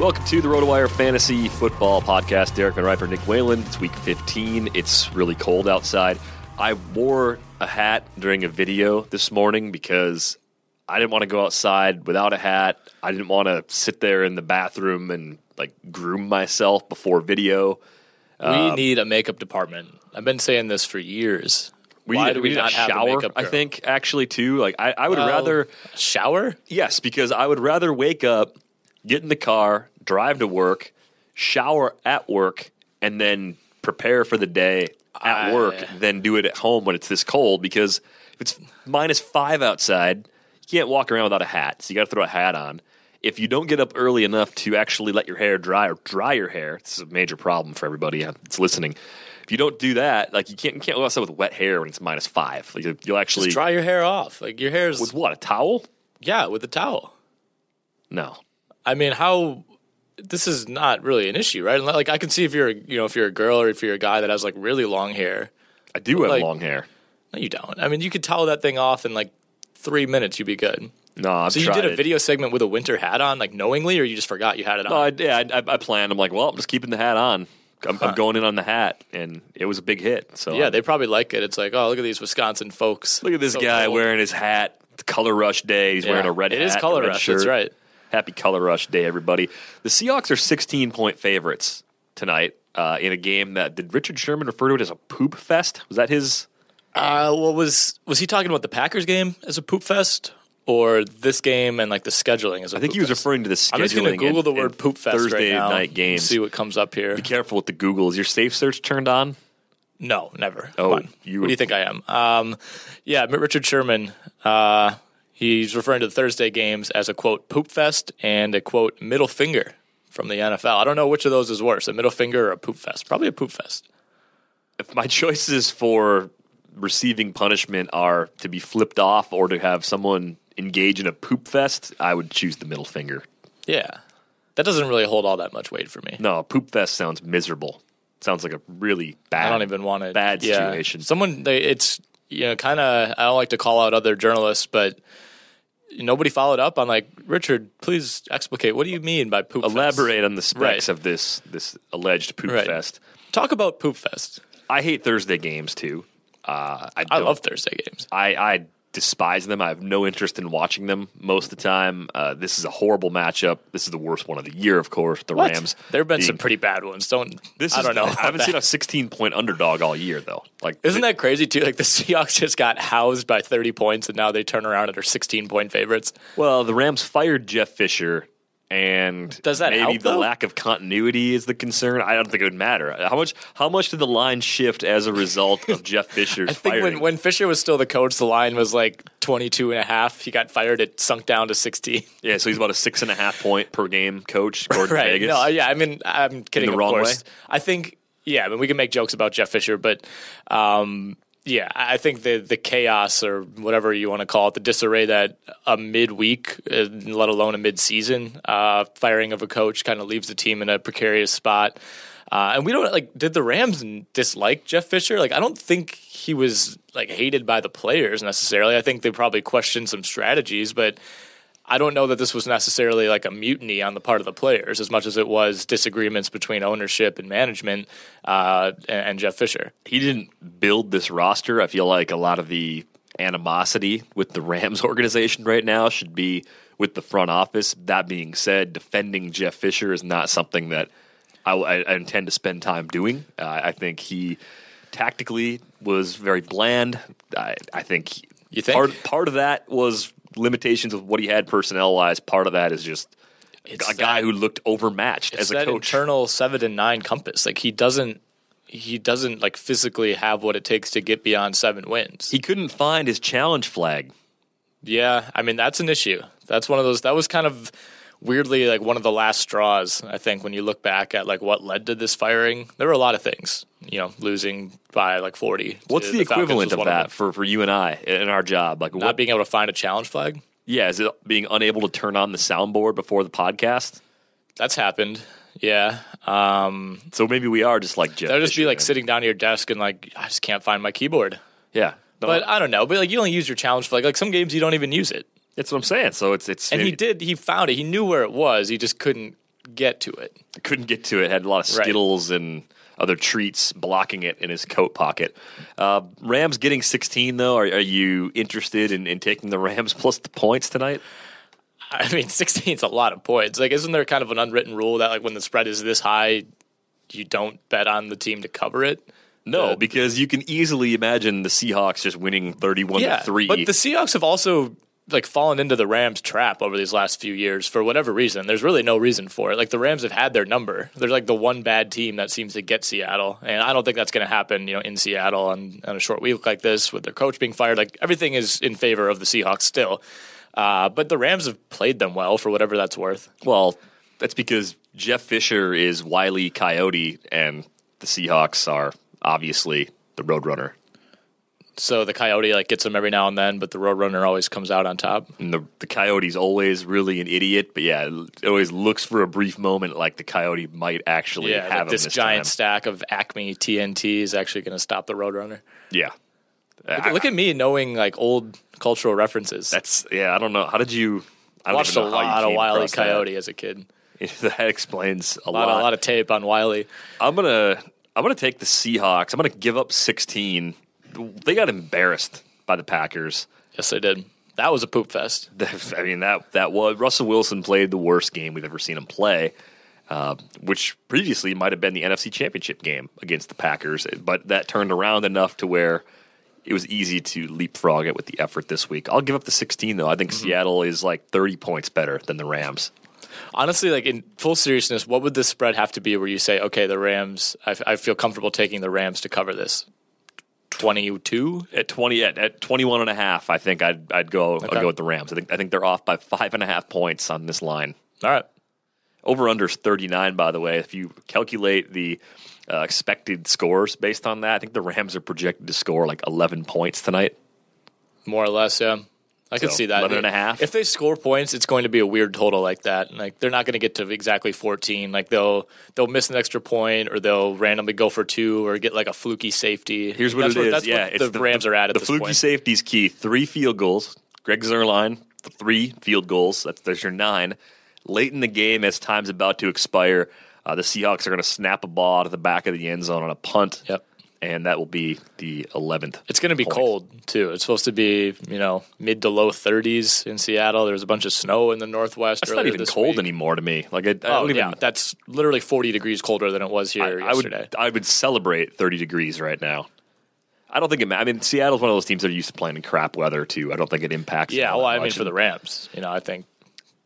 Welcome to the RotoWire Fantasy Football Podcast. Derek Van Riper, Nick Whalen. It's week 15. It's really cold outside. I wore a hat during a video this morning because I didn't want to go outside without a hat. I didn't want to sit there in the bathroom and like groom myself before video. We um, need a makeup department. I've been saying this for years. We Why do we we not a have a shower. I think actually too. Like I, I would Well, rather shower. Yes, because I would rather wake up, get in the car, drive to work, shower at work, and then prepare for the day at I- work than do it at home when it's this cold. Because if it's minus five outside, you can't walk around without a hat. So you got to throw a hat on. If you don't get up early enough to actually let your hair dry or dry your hair, this is a major problem for everybody uh, that's listening. If you don't do that, like you can't you can't go outside with wet hair when it's minus five. Like, you'll actually Just dry your hair off. Like your hair's with what a towel? yeah, with a towel. No, I mean, how this is not really an issue, right? Like I can see if you're you know if you're a girl or if you're a guy that has like really long hair. I do have Like- long hair. No, you don't. I mean, you could towel that thing off in like three minutes. You'd be good. No, I've so you did a it. video segment with a winter hat on, like knowingly, or you just forgot you had it on? No, I, yeah, I, I- planned. I'm like, well, I'm just keeping the hat on. I'm, I'm going in on the hat, and it was a big hit. So yeah, I'm- they probably like it. It's like, oh, look at these Wisconsin folks. look at this So guy wearing his hat. Color Rush Day. He's Yeah, wearing a red it hat. is Color Rush, Shirt. that's right. Happy Color Rush Day, everybody. The Seahawks are 16 point favorites tonight uh, in a game that did Richard Sherman refer to it as a poop fest? Was that his? Uh, what was was he talking about the Packers game as a poop fest, or this game and like the scheduling as a? I think he was fest? referring to the scheduling. I'm just going to Google and- the word poop fest Thursday right now. night games. See what comes up here. Be careful with the Google. Is your safe search turned on? No, never. Oh, you what do you think I am? Um, yeah, Richard Sherman. Uh, he's referring to the Thursday games as a quote poop fest and a quote middle finger from the NFL. I don't know which of those is worse, a middle finger or a poop fest. Probably a poop fest. If my choices for receiving punishment are to be flipped off or to have someone engage in a poop fest, I would choose the middle finger. Yeah, that doesn't really hold all that much weight for me. No, poop fest sounds miserable. Sounds like a really bad. I don't even want to bad yeah. situation. Someone, they, it's you know, kind of. I don't like to call out other journalists, but nobody followed up on like Richard. Please explicate. What do you mean by poop? Elaborate fest? on the specs Right. of this this alleged poop Right. fest. Talk about poop fest. I hate Thursday games too. Uh, I, I love Thursday games. I, I despise them. I have no interest in watching them most of the time. Uh, this is a horrible matchup. This is the worst one of the year, of course. The What? Rams. There have been being- some pretty bad ones. Don't. This I is, don't know. I haven't about seen a 16 point underdog all year though. Like, Isn't that crazy too? Like the Seahawks just got housed by 30 points, and now they turn around and are 16 point favorites. well? The Rams fired Jeff Fisher, and Does that maybe help, the lack of continuity is the concern? I don't think it would matter. How much? How much did the line shift as a result of Jeff Fisher's I think firing? when, when Fisher was still the coach, the line was like 22 and a half. He got fired. It sunk down to 16. yeah, so he's about a six and a half point per game coach. Gordon right. Vegas. No, yeah. I mean, I'm kidding. the of wrong course. way? I think. Yeah. I mean, we can make jokes about Jeff Fisher, but um, yeah, I think the the chaos or whatever you want to call it, the disarray that a midweek, uh, let alone a mid-season uh, firing of a coach, kind of leaves the team in a precarious spot. Uh, and we don't like. Did the Rams dislike Jeff Fisher? Like, I don't think he was like hated by the players necessarily. I think they probably questioned some strategies, but I don't know that this was necessarily like a mutiny on the part of the players as much as it was disagreements between ownership and management uh, and, and Jeff Fisher. he didn't build this roster. I feel like a lot of the animosity with the Rams organization right now should be with the front office. That being said, defending Jeff Fisher is not something that I, I intend to spend time doing. Uh, I think he tactically was very bland. I, I think, he- You think? part part of that was limitations of what he had personnel wise. Part of that is just It's a guy who looked overmatched It's as a that coach. internal seven and nine compass. Like he doesn't, he doesn't like physically have what it takes to get beyond seven wins. he couldn't find his challenge flag. Yeah, I mean that's an issue. That's one of those. That was kind of weirdly like one of the last straws. I think when you look back at like what led to this firing, there were a lot of things. You know, losing by like forty. What's the, Falcons equivalent of that them. for, for you and I in our job? Like, Not what, being able to find a challenge flag. yeah, is it being unable to turn on the soundboard before the podcast? That's happened. Yeah. Um, So maybe we are just like Jeff. that'll just be like sitting down at your desk and like I just can't find my keyboard. Yeah, No, But I don't know. But like you only use your challenge flag. Like some games you don't even use it. That's what I'm saying. So it's it's And he did. He found it. He knew where it was. He just couldn't get to it. couldn't get to it. Had a lot of Right. Skittles and other treats blocking it in his coat pocket. Uh, Rams getting 16 though. Are, are you interested in, in taking the Rams plus the points tonight? I mean, 16 is a lot of points. Like, isn't there kind of an unwritten rule that like when the spread is this high, you don't bet on the team to cover it? No, Uh, because you can easily imagine the Seahawks just winning 31 yeah, to three. but the Seahawks have also like fallen into the Rams trap over these last few years for whatever reason. There's really no reason for it. Like the Rams have had their number. They're like the one bad team that seems to get Seattle, and I don't think that's going to happen. You know, in Seattle on, on a short week like this with their coach being fired, like everything is in favor of the Seahawks still. Uh, but the Rams have played them well for whatever that's worth. Well, that's because Jeff Fisher is Wiley Coyote, and the Seahawks are obviously the Roadrunner. So the Coyote like gets them every now and then, but the Roadrunner always comes out on top. And the, the Coyote's always really an idiot, but yeah, it always looks for a brief moment like the Coyote might actually Yeah, have like this, this giant time. stack of Acme TNT is actually going to stop the Roadrunner. Yeah. Look, I- look at me knowing like old cultural references. That's, yeah, I don't know. How did you. I watched a even know how you lot of Wiley across that. Coyote as a kid. That explains a, A lot, lot. a lot of tape on Wiley. I'm gonna I'm gonna take the Seahawks. I'm gonna give up 16. They got embarrassed by the Packers. Yes, they did. That was a poop fest. I mean that that was Russell Wilson played the worst game we've ever seen him play, uh, which previously might have been the NFC Championship game against the Packers, but that turned around enough to where it was easy to leapfrog it with the effort this week. I'll give up the 16 though. I think Mm-hmm. Seattle is like 30 points better than the Rams. Honestly, like in full seriousness, what would this spread have to be where you say, okay, the Rams, I, I feel comfortable taking the Rams to cover this? 22. At twenty at, at 21 and a half, I think I'd I'd go I'd go with the Rams. I think I think they're off by five and a half points on this line. All right. Over under is 39, by the way. If you calculate the uh, expected scores based on that, I think the Rams are projected to score like 11 points tonight. More or less, yeah. I could So, see that. 11 and a half? If they score points, it's going to be a weird total like that. Like they're not going to get to exactly 14. Like they'll they'll miss an extra point or they'll randomly go for two or get like a fluky safety. Here's what that's it is. That's yeah, what the, Rams are at at the fluky point. safety's key. Three field goals. Greg Zuerlein, three field goals. That's there's your nine. Late in the game, as time's about to expire, uh, the Seahawks are going to snap a ball out of the back of the end zone on a punt. Yep. And that will be the 11th. It's going to be point. cold too. It's supposed to be you know mid to low 30s in Seattle. There's a bunch of snow in the northwest. It's not even this cold week. anymore to me. Like I, I Oh don't even. yeah, that's literally 40 degrees colder than it was here I, I would yesterday. I would celebrate 30 degrees right now. I don't think it. I mean, Seattle's one of those teams that are used to playing in crap weather too. I don't think it impacts. yeah, well, I mean for the Rams, you know, I think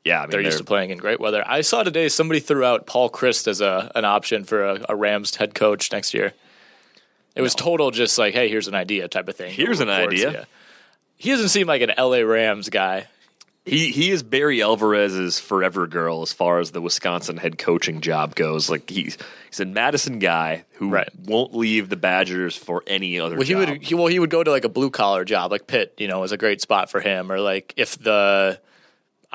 yeah, I mean, they're used to playing in great weather. I saw today somebody threw out Paul Chryst as a an option for a, a Rams head coach next year. It was total just like, hey, here's an idea type of thing. Here's an idea. He doesn't seem like an LA Rams guy. He he is Barry Alvarez's forever girl as far as the Wisconsin head coaching job goes. Like he's he's a Madison guy who Right. won't leave the Badgers for any other. Well, he job. would. He, well, he would go to like a blue collar job, like Pitt. You know, is a great spot for him. Or like if the,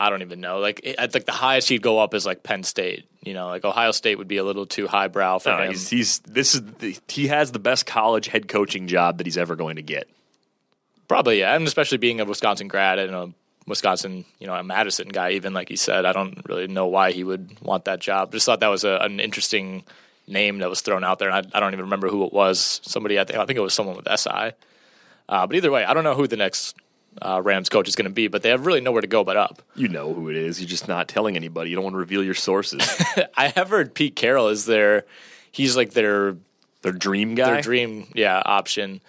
I don't even know. Like I think the highest he'd go up is like Penn State. You know, like Ohio State would be a little too highbrow for No, him. he's, he's this is the, he has the best college head coaching job that he's ever going to get. Probably, yeah, and especially being a Wisconsin grad and a Wisconsin, you know, a Madison guy, even like he said, I don't really know why he would want that job. Just thought that was a, an interesting name that was thrown out there, and I, I don't even remember who it was. Somebody, I think, I think it was someone with SI. Uh, but either way, I don't know who the next uh, Rams coach is going to be, but they have really nowhere to go but up. You know who it is. You're just not telling anybody. You don't want to reveal your sources. I have heard Pete Carroll is their, he's like their Their dream guy. their dream, yeah, option.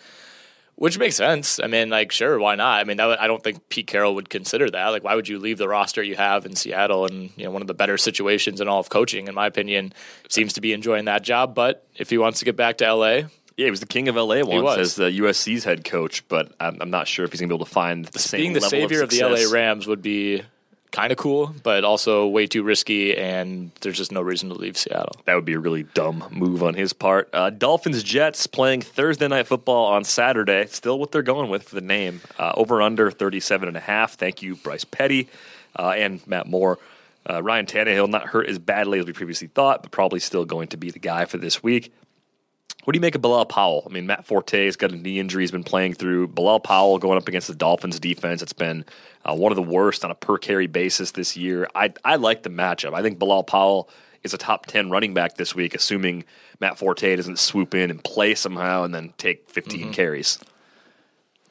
Which makes sense. I mean, like, sure, why not? I mean, that I don't think Pete Carroll would consider that. Like, why would you leave the roster you have in Seattle and you know one of the better situations in all of coaching, in my opinion, seems to be enjoying that job. But if he wants to get back to LA, Yeah, he was the king of LA once as the USC's head coach, but I'm, I'm not sure if he's going to be able to find the same being the level savior of, of, the LA. Rams would be kind of cool, but also way too risky, and there's just no reason to leave Seattle. That would be a really dumb move on his part. Uh, Dolphins Jets playing Thursday night football on Saturday. Still what they're going with for the name. Uh, over under 37 and a half. Thank you, Bryce Petty uh, and Matt Moore. Uh, Ryan Tannehill not hurt as badly as we previously thought, but probably still going to be the guy for this week. What do you make of Bilal Powell? I mean, Matt Forte's got a knee injury he's been playing through. Bilal Powell going up against the Dolphins defense. It's been uh, one of the worst on a per carry basis this year. I, I like the matchup. I think Bilal Powell is a top 10 running back this week, assuming Matt Forte doesn't swoop in and play somehow and then take 15 carries.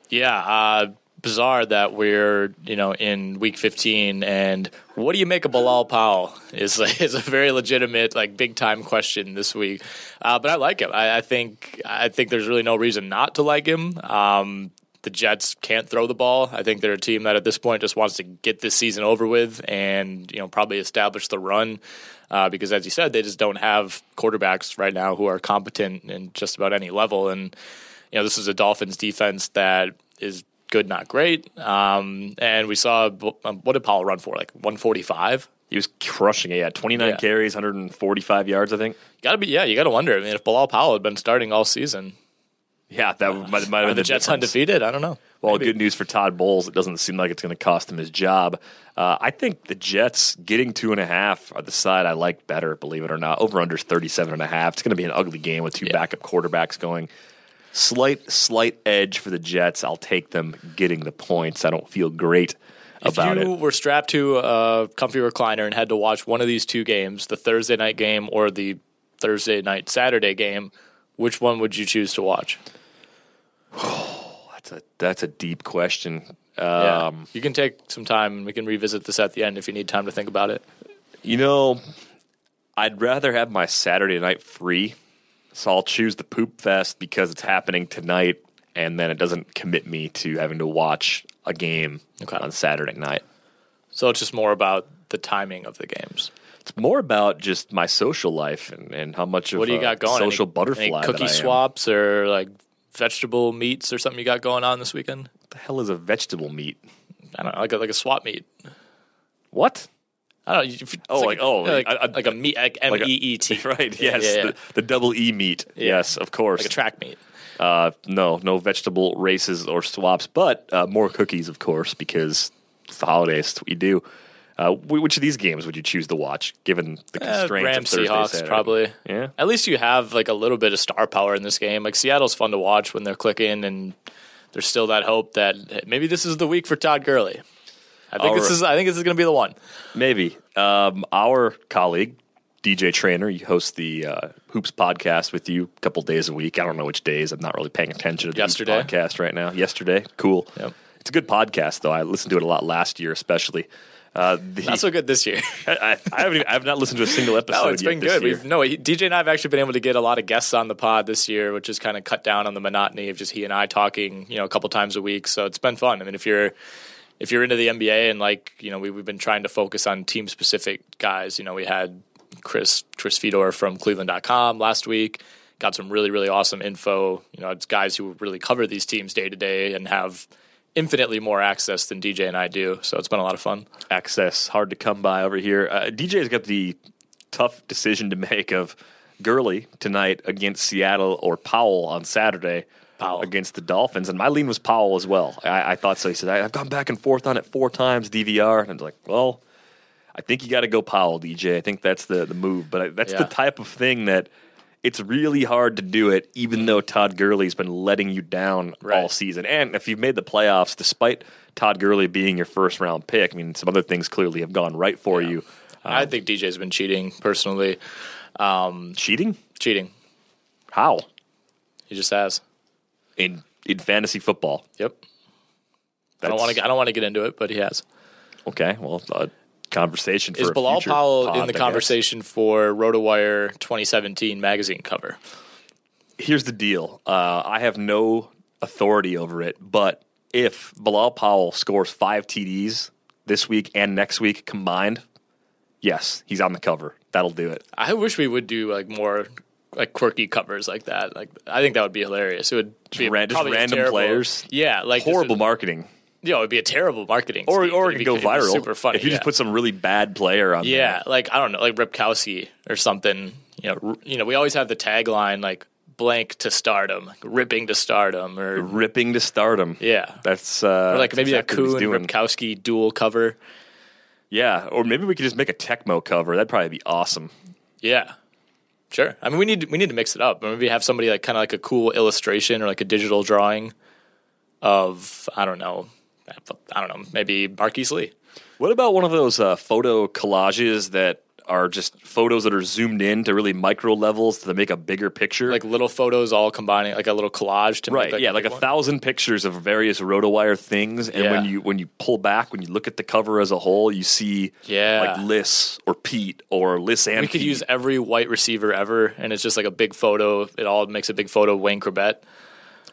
Yeah, uh, bizarre that we're you know in week 15, and what do you make of Bilal Powell? Is is a very legitimate like big time question this week. Uh, but I like him. I, I think I think there's really no reason not to like him. Um, the Jets can't throw the ball. I think they're a team that at this point just wants to get this season over with and you know probably establish the run. Uh, because as you said, they just don't have quarterbacks right now who are competent in just about any level. And you know, this is a Dolphins defense that is good, not great. Um, and we saw um, what did Powell run for? Like 145. He was crushing it. Yeah, 29 Yeah. carries, 145 yards, I think. Got to be, yeah. You got to wonder. I mean, if Bilal Powell had been starting all season, Yeah, that might, might have been the Jets difference. undefeated? I don't know. Well, Maybe. good news for Todd Bowles. It doesn't seem like it's going to cost him his job. Uh, I think the Jets getting two and a half are the side I like better, believe it or not. Over under 37 and a half. It's going to be an ugly game with two Yeah. backup quarterbacks going. Slight, slight edge for the Jets. I'll take them getting the points. I don't feel great If about it. If you were strapped to a comfy recliner and had to watch one of these two games, the Thursday night game or the Thursday night Saturday game, which one would you choose to watch? That's a that's a deep question. Yeah. Um, you can take some time and we can revisit this at the end if you need time to think about it. You know, I'd rather have my Saturday night free, so I'll choose the Poop Fest because it's happening tonight, and then it doesn't commit me to having to watch a game Okay. on Saturday night. So it's just more about the timing of the games. It's more about just my social life and, and how much of What do you got going? social any, butterfly Any cookie swaps or like vegetable meats or something you got going on this weekend? What the hell is a vegetable meat? I don't know, like a, like a swap meat. What? I don't know. it's Oh, like- oh, like, I- I- like a meat, like M Like E E T, Right. Yeah, Yes. yeah, yeah. The, the double E meat. Yes, of course. like a track meet. Uh, no, no vegetable races or swaps, but uh, more cookies, of course, because it's the holidays. It's what you do. Uh, wh- which of these games would you choose to watch, given the Uh, constraints Rams, of Thursday, Seahawks, Saturday? probably. Yeah. At least you have like a little bit of star power in this game. Like Seattle's fun to watch when they're clicking, and there's still that hope that maybe this is the week for Todd Gurley. I think this is. I think this is going to be the one. Maybe. Um, our colleague, DJ Trainor, you host the uh, Hoops podcast with you a couple days a week. I don't know which days. I'm not really paying attention to the Hoops Yesterday. podcast right now. Yesterday. Cool. Yep. It's a good podcast, though. I listened to it a lot last year, especially. Uh, the, Not so good this year. I, I, haven't. Even, I have not listened to a single episode. no, it's been good. We've no DJ and I have actually been able to get a lot of guests on the pod this year, which has kind of cut down on the monotony of just he and I talking, you know, a couple times a week. So it's been fun. I mean, if you're if you're into the NBA and like you know, we, we've been trying to focus on team specific guys. You know, we had Chris Chris Fedor from Cleveland.com last week. Got some really really awesome info. You know, it's guys who really cover these teams day to day and have infinitely more access than DJ and I do. So it's been a lot of fun. access hard to come by over here. Uh, DJ's got the tough decision to make of Gurley tonight against Seattle or Powell on Saturday Powell. against the Dolphins. And my lean was Powell as well. I, I thought so. He said, I've gone back and forth on it four times, DVR. And I was like, well, I think you got to go Powell, DJ. I think that's the, the move. But I, that's the type of thing that it's really hard to do it, even though Todd Gurley's been letting you down all season. And if you've made the playoffs, despite Todd Gurley being your first round pick, I mean, some other things clearly have gone right for you. I think DJ's been cheating personally. Um, Cheating? cheating. How? He just has. In in fantasy football. Yep. I don't want to. I don't want to get into it, but he has. Okay, well, uh, conversation for Is Bilal Powell pod, in the I guess. conversation for RotoWire 2017 magazine cover? Here's the deal. Uh, I have no authority over it, but if Bilal Powell scores five TDs this week and next week combined, yes, he's on the cover. That'll do it. I wish we would do like more like quirky covers like that. Like I think that would be hilarious. It would be ran- just random terrible- players? Yeah, like Horrible a- marketing. You know, it'd be a terrible marketing. Or, scheme, or it could go viral. Super funny. If you yeah. just put some really bad player on Yeah, like I don't know, like Ripkowski or something. You know, you know, we always have the tagline like "blank to stardom," "ripping to stardom," or ripping to stardom. yeah, That's uh, or like maybe exactly a Kuhn. Ripkowski dual cover. Yeah, or maybe we could just make a Tecmo cover. That'd probably be awesome. Yeah, sure. I mean, we need we need to mix it up. Maybe have somebody like kind of like a cool illustration or like a digital drawing of I don't know, I don't know, maybe Marquise Lee. What about one of those uh, photo collages that are just photos that are zoomed in to really micro levels to make a bigger picture? Like little photos all combining, like a little collage to right, make yeah, like a one. thousand pictures of various RotoWire things, and when you when you pull back, when you look at the cover as a whole, you see Yeah. like Liss or Pete or Liss and We could Pete. use every white receiver ever, and it's just like a big photo. It all makes a big photo of Wayne Corbett.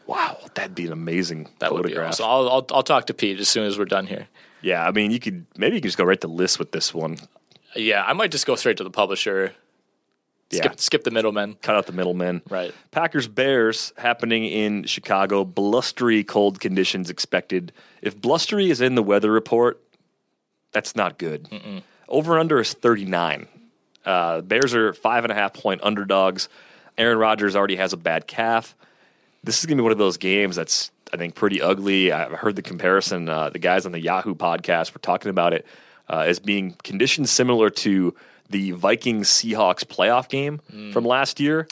Wow, that'd be an amazing That would be photograph. awesome. I'll, I'll I'll talk to Pete as soon as we're done here. Yeah, I mean, you could maybe you could just go right to Liss with this one. Yeah, I might just go straight to the publisher. Yeah. Skip skip the middlemen. Cut out the middlemen. Right. Packers Bears happening in Chicago. Blustery cold conditions expected. If blustery is in the weather report, that's not good. Over under is 39. Uh, Bears are five and a half point underdogs. Aaron Rodgers already has a bad calf. This is going to be one of those games that's, I think, pretty ugly. I've heard the comparison. Uh, the guys on the Yahoo podcast were talking about it uh, as being conditions similar to the Vikings Seahawks playoff game from last year.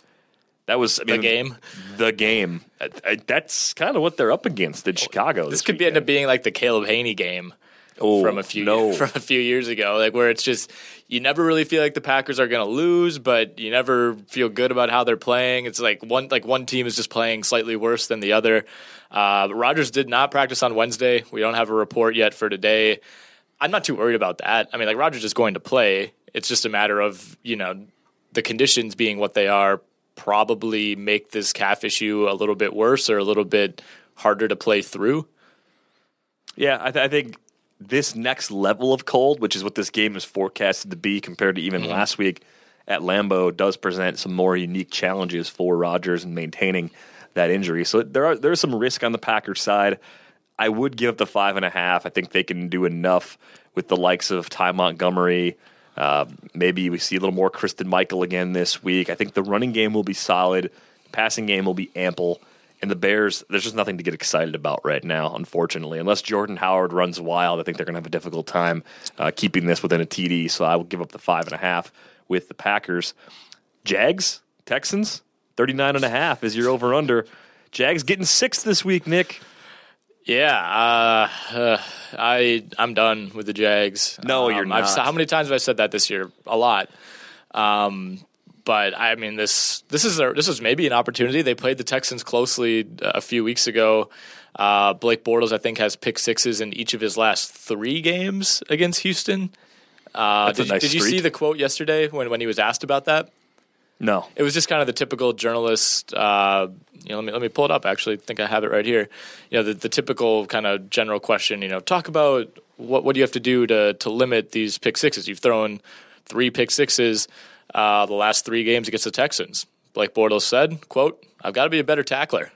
That was I The game. The game. I- I- that's kind of what they're up against in Chicago. This could be end up being like the Caleb Hanie game Oh, from a few no. from a few years ago, like where it's just you never really feel like the Packers are going to lose, but you never feel good about how they're playing. It's like one like one team is just playing slightly worse than the other. Uh, but Rodgers did not practice on Wednesday. We don't have a report yet for today. I'm not too worried about that. I mean, like Rodgers is going to play. It's just a matter of you know the conditions being what they are probably make this calf issue a little bit worse or a little bit harder to play through. Yeah, I, th- I think this next level of cold, which is what this game is forecasted to be compared to even Mm-hmm. last week at Lambeau, does present some more unique challenges for Rodgers in maintaining that injury. So there are there's some risk on the Packers side. I would give up the five and a half. I think they can do enough with the likes of Ty Montgomery. Uh, maybe we see a little more Christine Michael again this week. I think the running game will be solid, passing game will be ample, and the Bears. There's just nothing to get excited about right now, unfortunately. Unless Jordan Howard runs wild, I think they're going to have a difficult time uh, keeping this within a TD. So I will give up the five and a half with the Packers. Jags, Texans, 39 and a half is your over under. Jags getting six this week, Nick. Yeah, uh, uh, I I'm done with the Jags. No, you're Um, I've, not. how many times have I said that this year? A lot. Um, but I mean, this this is a, this is maybe an opportunity. They played the Texans closely a few weeks ago. Uh, Blake Bortles, I think, has pick sixes in each of his last three games against Houston. Uh, That's a did, nice did you see the quote yesterday when, when he was asked about that? No. It was just kind of the typical journalist. Uh, you know, let me let me pull it up. Actually, I think I have it right here. You know, the, the typical kind of general question. You know, talk about what what do you have to do to to limit these pick sixes? You've thrown three pick sixes uh, the last three games against the Texans. Blake Bortles said, "quote I've got to be a better tackler."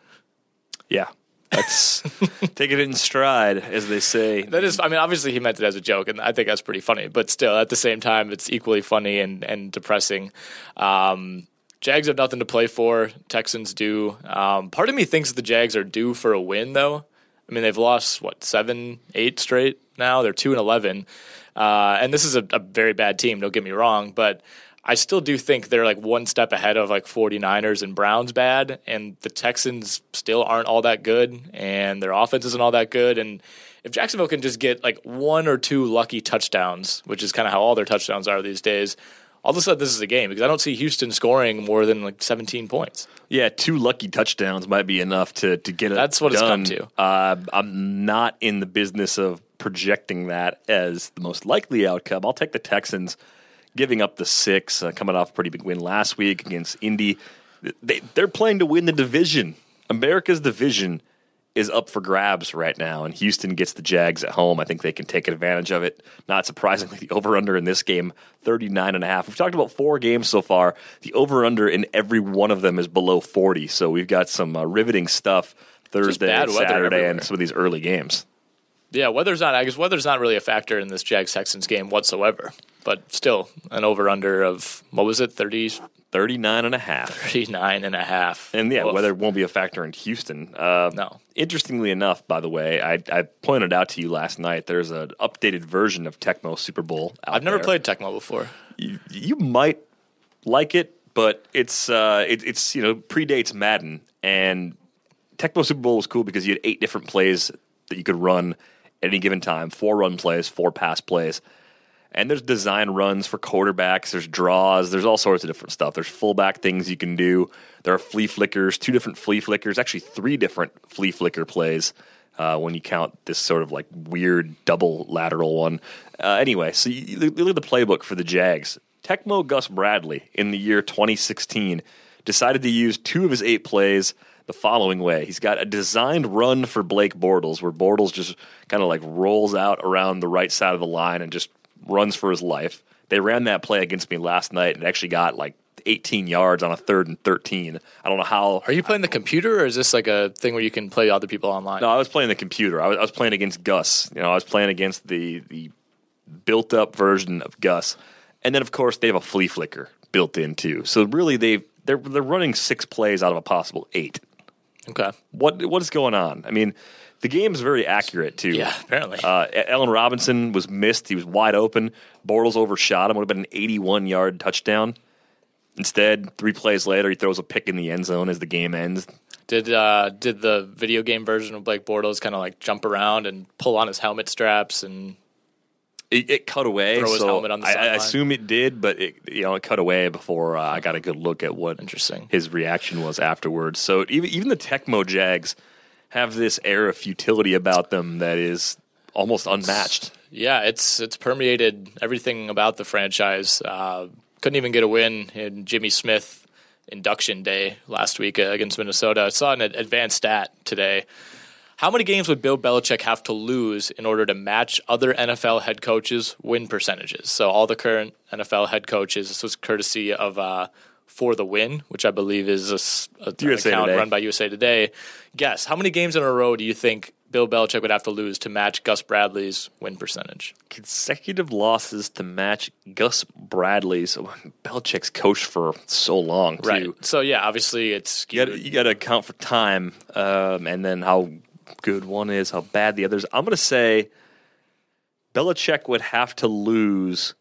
Yeah. That's take it in stride, as they say. That is, I mean, obviously he meant it as a joke, and I think that's pretty funny. But still, at the same time, it's equally funny and and depressing. Um, Jags have nothing to play for. Texans do. Um, part of me thinks the Jags are due for a win, though. I mean, they've lost what seven, eight straight now. They're two and eleven, uh, and this is a, a very bad team. Don't get me wrong, but I still do think they're like one step ahead of like 49ers and Browns bad, and the Texans still aren't all that good, and their offense isn't all that good. And if Jacksonville can just get like one or two lucky touchdowns, which is kind of how all their touchdowns are these days, all of a sudden this is a game because I don't see Houston scoring more than like 17 points. Yeah, two lucky touchdowns might be enough to to get it. That's what it's come to. Uh, I'm not in the business of projecting that as the most likely outcome. I'll take the Texans giving up the six, uh, coming off a pretty big win last week against Indy. They, they're playing to win the division. America's division is up for grabs right now, and Houston gets the Jags at home. I think they can take advantage of it. Not surprisingly, the over under in this game, 39 and a half. We've talked about four games so far. The over under in every one of them is below 40. So we've got some uh, riveting stuff Thursday, Saturday, everywhere. and some of these early games. Yeah, weather's not. I guess weather's not really a factor in this Jags Texans game whatsoever. But still, an over under of what was it, 30, 39 and a half. 39 and a half. And yeah, Oof. weather won't be a factor in Houston. Uh, No. Interestingly enough, by the way, I, I pointed out to you last night. There's an updated version of Tecmo Super Bowl. Out I've never there. played Tecmo before. You, you might like it, but it's uh, it, it's you know predates Madden. And Tecmo Super Bowl was cool because you had eight different plays that you could run at any given time. Four run plays, four pass plays. And there's design runs for quarterbacks. There's draws. There's all sorts of different stuff. There's fullback things you can do. There are flea flickers, two different flea flickers, actually three different flea flicker plays uh, when you count this sort of like weird double lateral one. Uh, anyway, so you, you look at the playbook for the Jags. Tecmo Gus Bradley in the year 2016 decided to use two of his eight plays the following way. He's got a designed run for Blake Bortles, where Bortles just kind of like rolls out around the right side of the line and just runs for his life. They ran that play against me last night and actually got like 18 yards on a third and 13. I don't know how. Are you playing the computer or is this like a thing where you can play other people online? No, I was playing the computer. I was, I was playing against Gus. You know, I was playing against the the built up version of Gus, and then of course they have a flea flicker built in too. So really, they they're they're running six plays out of a possible eight. Okay. What what is going on? I mean, the game is very accurate too. Yeah, apparently. Uh, Allen Robinson was missed. He was wide open. Bortles overshot him. Would have been an 81 yard touchdown. Instead, three plays later, he throws a pick in the end zone as the game ends. Did uh, did the video game version of Blake Bortles kind of like jump around and pull on his helmet straps and It, it cut away. Throw his so helmet on the I, I assume it did, but it, you know, it cut away before uh, I got a good look at what Interesting. his reaction was afterwards. So even even the Tecmo Jags have this air of futility about them that is almost unmatched. Yeah, it's it's permeated everything about the franchise. Uh, couldn't even get a win in Jimmy Smith induction day last week against Minnesota. I saw an advanced stat today. How many games would Bill Belichick have to lose in order to match other NFL head coaches' win percentages? So all the current NFL head coaches. This was courtesy of uh, for the win, which I believe is a, a- USA account Today. run by USA Today. Guess how many games in a row do you think Bill Belichick would have to lose to match Gus Bradley's win percentage? Consecutive losses to match Gus Bradley's. Belichick's coached for so long, too. Right. So yeah, obviously it's You got you got to account for time, um, and then how good one is, how bad the others. I'm going to say Belichick would have to lose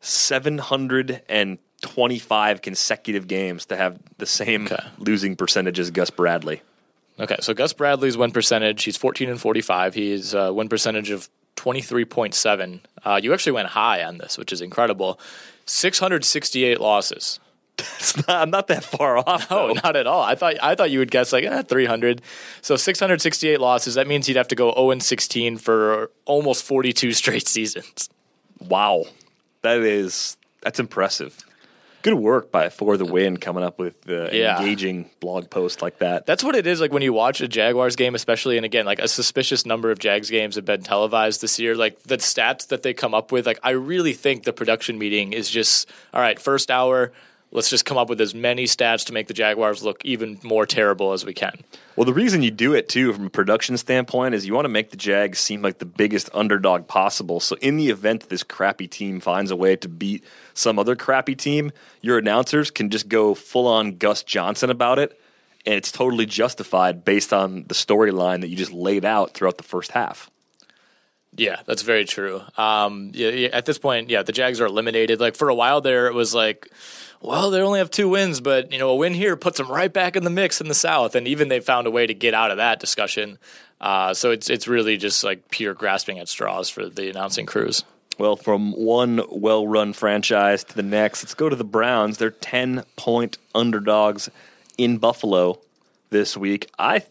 725 consecutive games to have the same Okay. losing percentage as Gus Bradley. Okay, so Gus Bradley's win percentage, he's 14 and 45. He's uh, win percentage of 23.7. Uh, you actually went high on this, which is incredible. 668 losses. It's not, I'm not that far off. Oh, though. not at all. I thought I thought you would guess like eh, 300. So 668 losses. That means he'd have to go 0 and 16 for almost 42 straight seasons. Wow, that is that's impressive. Good work by for the win coming up with the Yeah. engaging blog post like that. That's what it is like when you watch a Jaguars game, especially. And again, like a suspicious number of Jags games have been televised this year. Like the stats that they come up with, like I really think the production meeting is just all right. First hour, let's just come up with as many stats to make the Jaguars look even more terrible as we can. Well, the reason you do it too, from a production standpoint, is you want to make the Jags seem like the biggest underdog possible. So, in the event this crappy team finds a way to beat some other crappy team, your announcers can just go full on Gus Johnson about it, and it's totally justified based on the storyline that you just laid out throughout the first half. Yeah, that's very true. Um, yeah, yeah, at this point, yeah, the Jags are eliminated. Like for a while there, it was like, well, they only have two wins, but you know, a win here puts them right back in the mix in the South, and even they found a way to get out of that discussion. Uh, so it's it's really just like pure grasping at straws for the announcing crews. Well, from one well run franchise to the next, let's go to the Browns. They're 10 point underdogs in Buffalo this week. I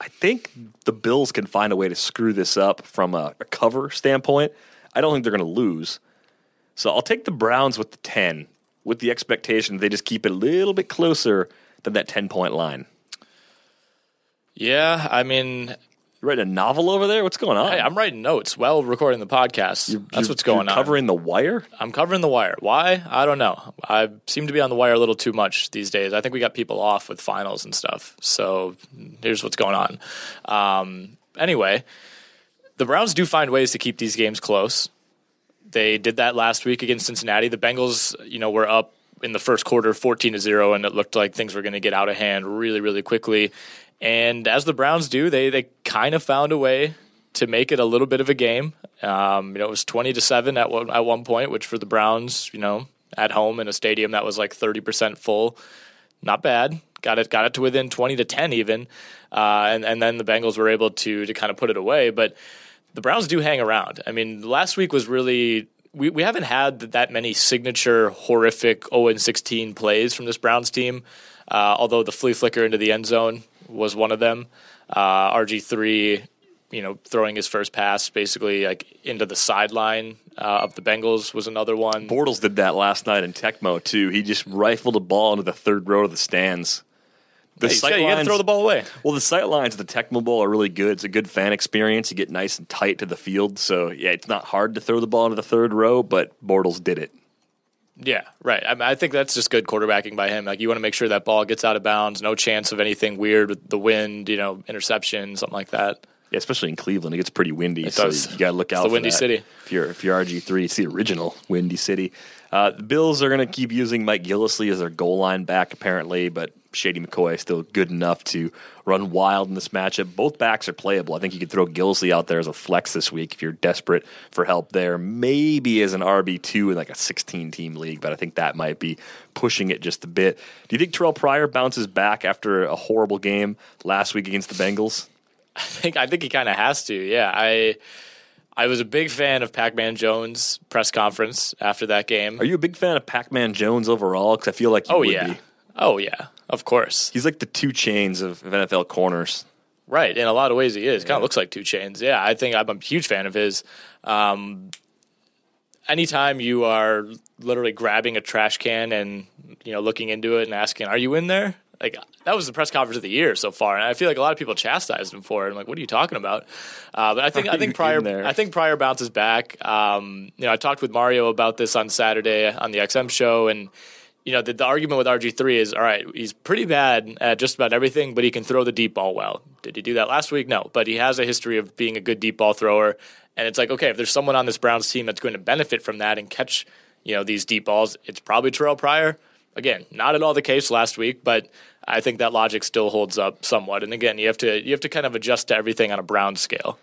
I think the Bills can find a way to screw this up from a, a cover standpoint. I don't think they're going to lose. So I'll take the Browns with the 10, with the expectation they just keep it a little bit closer than that 10 point line. Yeah, I mean, You writing a novel over there? What's going on? hey, I'm writing notes while recording the podcast. You're- That's you're- what's going you're on. Covering the wire? I'm covering the wire. Why? I don't know. I seem to be on the wire a little too much these days. I think we got people off with finals and stuff. So here's what's going on. Um, anyway, the Browns do find ways to keep these games close. They did that last week against Cincinnati. The Bengals, you know, were up in the first quarter 14 to 0 and it looked like things were going to get out of hand really really quickly. And as the Browns do, they they kind of found a way to make it a little bit of a game. Um, you know, it was 20 to 7 at one, at one point, which for the Browns, you know, at home in a stadium that was like 30% full, not bad. Got it got it to within 20 to 10 even. Uh, and and then the Bengals were able to to kind of put it away, but the Browns do hang around. I mean, last week was really we, we haven't had that many signature horrific 0 16 plays from this Browns team. Uh, although the flea flicker into the end zone was one of them. Uh, RG three, you know, throwing his first pass basically like into the sideline uh, of the Bengals was another one. Bortles did that last night in Tecmo too. He just rifled a ball into the third row of the stands. The Hey, sight you got to throw the ball away. Well, the sight lines of the Tecmo Bowl are really good. It's a good fan experience. You get nice and tight to the field, so yeah, it's not hard to throw the ball into the third row. But Bortles did it. Yeah, right. I, mean, I think that's just good quarterbacking by him. Like you want to make sure that ball gets out of bounds. No chance of anything weird with the wind. You know, interception, something like that. Yeah, especially in Cleveland, it gets pretty windy. It so does. you got to look It's out. the for Windy. City. If you're if you're RG three, it's the original Windy City. Uh, the Bills are going to keep using Mike Gillislee as their goal line back, apparently, but Shady McCoy is still good enough to run wild in this matchup. Both backs are playable. I think you could throw Gillisley out there as a flex this week if you're desperate for help there. Maybe as an RB two in like a 16 team league, but I think that might be pushing it just a bit. Do you think Terrell Pryor bounces back after a horrible game last week against the Bengals? I think I think he kind of has to. Yeah, I I was a big fan of Pac-Man Jones press conference after that game. Are you a big fan of Pac-Man Jones overall? Because I feel like you oh would yeah, be. oh yeah, of course. He's like the two chains of of NFL corners. Right, in a lot of ways he is. Kind of looks like Two Chains. Yeah, I think I'm a huge fan of his. Um, anytime you are literally grabbing a trash can and you know looking into it and asking, "Are you in there?" Like that was the press conference of the year so far, and I feel like a lot of people chastised him for it. I'm like, "What are you talking about?" Uh, but I think I think in Pryor? I think Pryor bounces back. Um, you know, I talked with Mario about this on Saturday on the XM show, and you know, the, the argument with RG3 is all right, he's pretty bad at just about everything, but he can throw the deep ball well. Did he do that last week? No, but he has a history of being a good deep ball thrower. And it's like, okay, if there's someone on this Browns team that's going to benefit from that and catch, you know, these deep balls, it's probably Terrell Pryor. Again, not at all the case last week, but I think that logic still holds up somewhat. And again, you have to you have to kind of adjust to everything on a Brown scale.